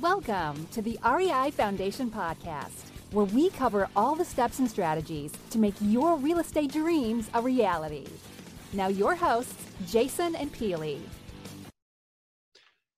Welcome to the REI Foundation Podcast, where we cover all the steps and strategies to make your real estate dreams a reality. Now, your hosts, Jason and Pili.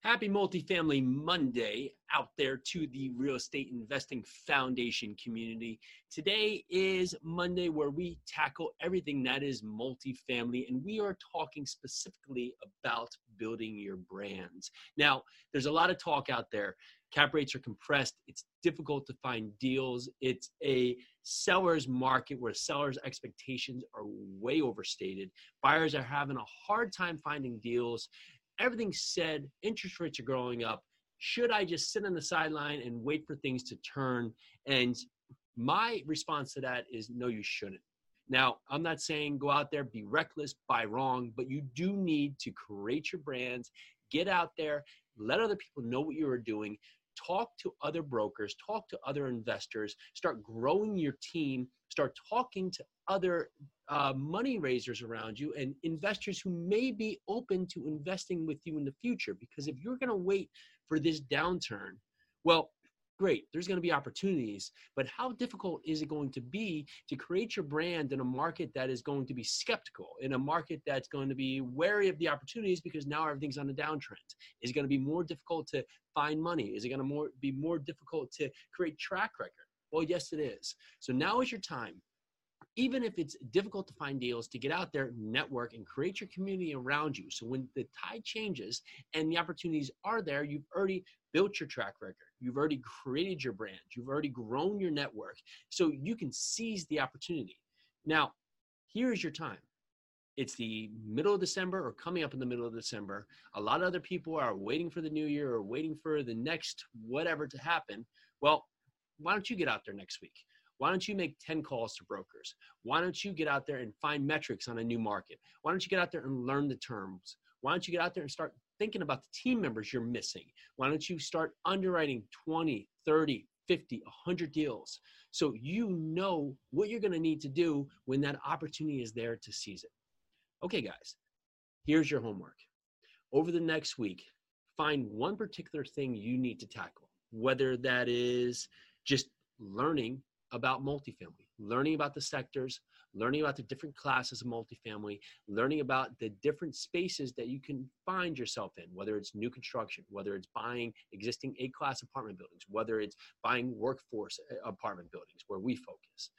Happy Multifamily Monday out there to the Real Estate Investing Foundation community. Today is Monday where we tackle everything that is multifamily, and we are talking specifically about building your brands. Now, there's a lot of talk out there. Cap rates are compressed, it's difficult to find deals, it's a seller's market where sellers' expectations are way overstated. Buyers are having a hard time finding deals everything's said, interest rates are growing up. Should I just sit on the sideline and wait for things to turn? And my response to that is no, you shouldn't. Now, I'm not saying go out there, be reckless, buy wrong, but you do need to create your brands, get out there, let other people know what you are doing, talk to other brokers, talk to other investors, start growing your team, start talking to other uh, money raisers around you and investors who may be open to investing with you in the future. Because if you're going to wait for this downturn, well, great, there's going to be opportunities, but how difficult is it going to be to create your brand in a market that is going to be skeptical, in a market that's going to be wary of the opportunities because now everything's on a downtrend? Is it going to be more difficult to find money? Is it going to more, be more difficult to create track record? Well, yes, it is. So now is your time even if it's difficult to find deals, to get out there, network, and create your community around you. So when the tide changes and the opportunities are there, you've already built your track record. You've already created your brand. You've already grown your network. So you can seize the opportunity. Now, here's your time. It's the middle of December or coming up in the middle of December. A lot of other people are waiting for the new year or waiting for the next whatever to happen. Well, why don't you get out there next week? Why don't you make 10 calls to brokers? Why don't you get out there and find metrics on a new market? Why don't you get out there and learn the terms? Why don't you get out there and start thinking about the team members you're missing? Why don't you start underwriting 20, 30, 50, 100 deals so you know what you're going to need to do when that opportunity is there to seize it? Okay, guys, here's your homework. Over the next week, find one particular thing you need to tackle, whether that is just learning about multifamily, learning about the sectors, learning about the different classes of multifamily, learning about the different spaces that you can find yourself in, whether it's new construction, whether it's buying existing A class apartment buildings, whether it's buying workforce uh, apartment buildings where we focus.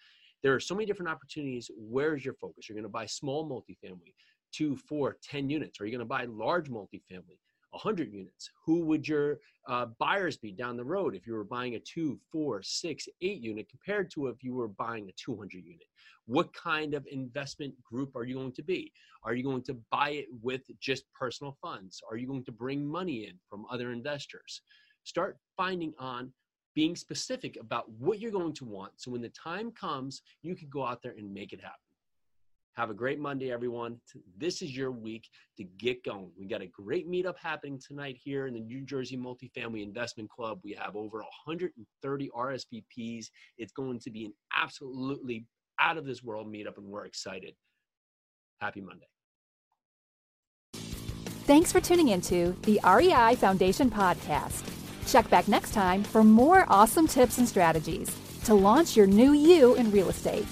There are so many different opportunities. Where's your focus? You're going to buy small multifamily, two, four, ten units. Are you going to buy large multifamily? 100 units? Who would your uh, buyers be down the road if you were buying a two, four, six, eight unit compared to if you were buying a 200 unit? What kind of investment group are you going to be? Are you going to buy it with just personal funds? Are you going to bring money in from other investors? Start finding on being specific about what you're going to want. So when the time comes, you can go out there and make it happen. Have a great Monday, everyone. This is your week to get going. We got a great meetup happening tonight here in the New Jersey Multifamily Investment Club. We have over 130 RSVPs. It's going to be an absolutely out of this world meetup, and we're excited. Happy Monday. Thanks for tuning into the REI Foundation podcast. Check back next time for more awesome tips and strategies to launch your new you in real estate.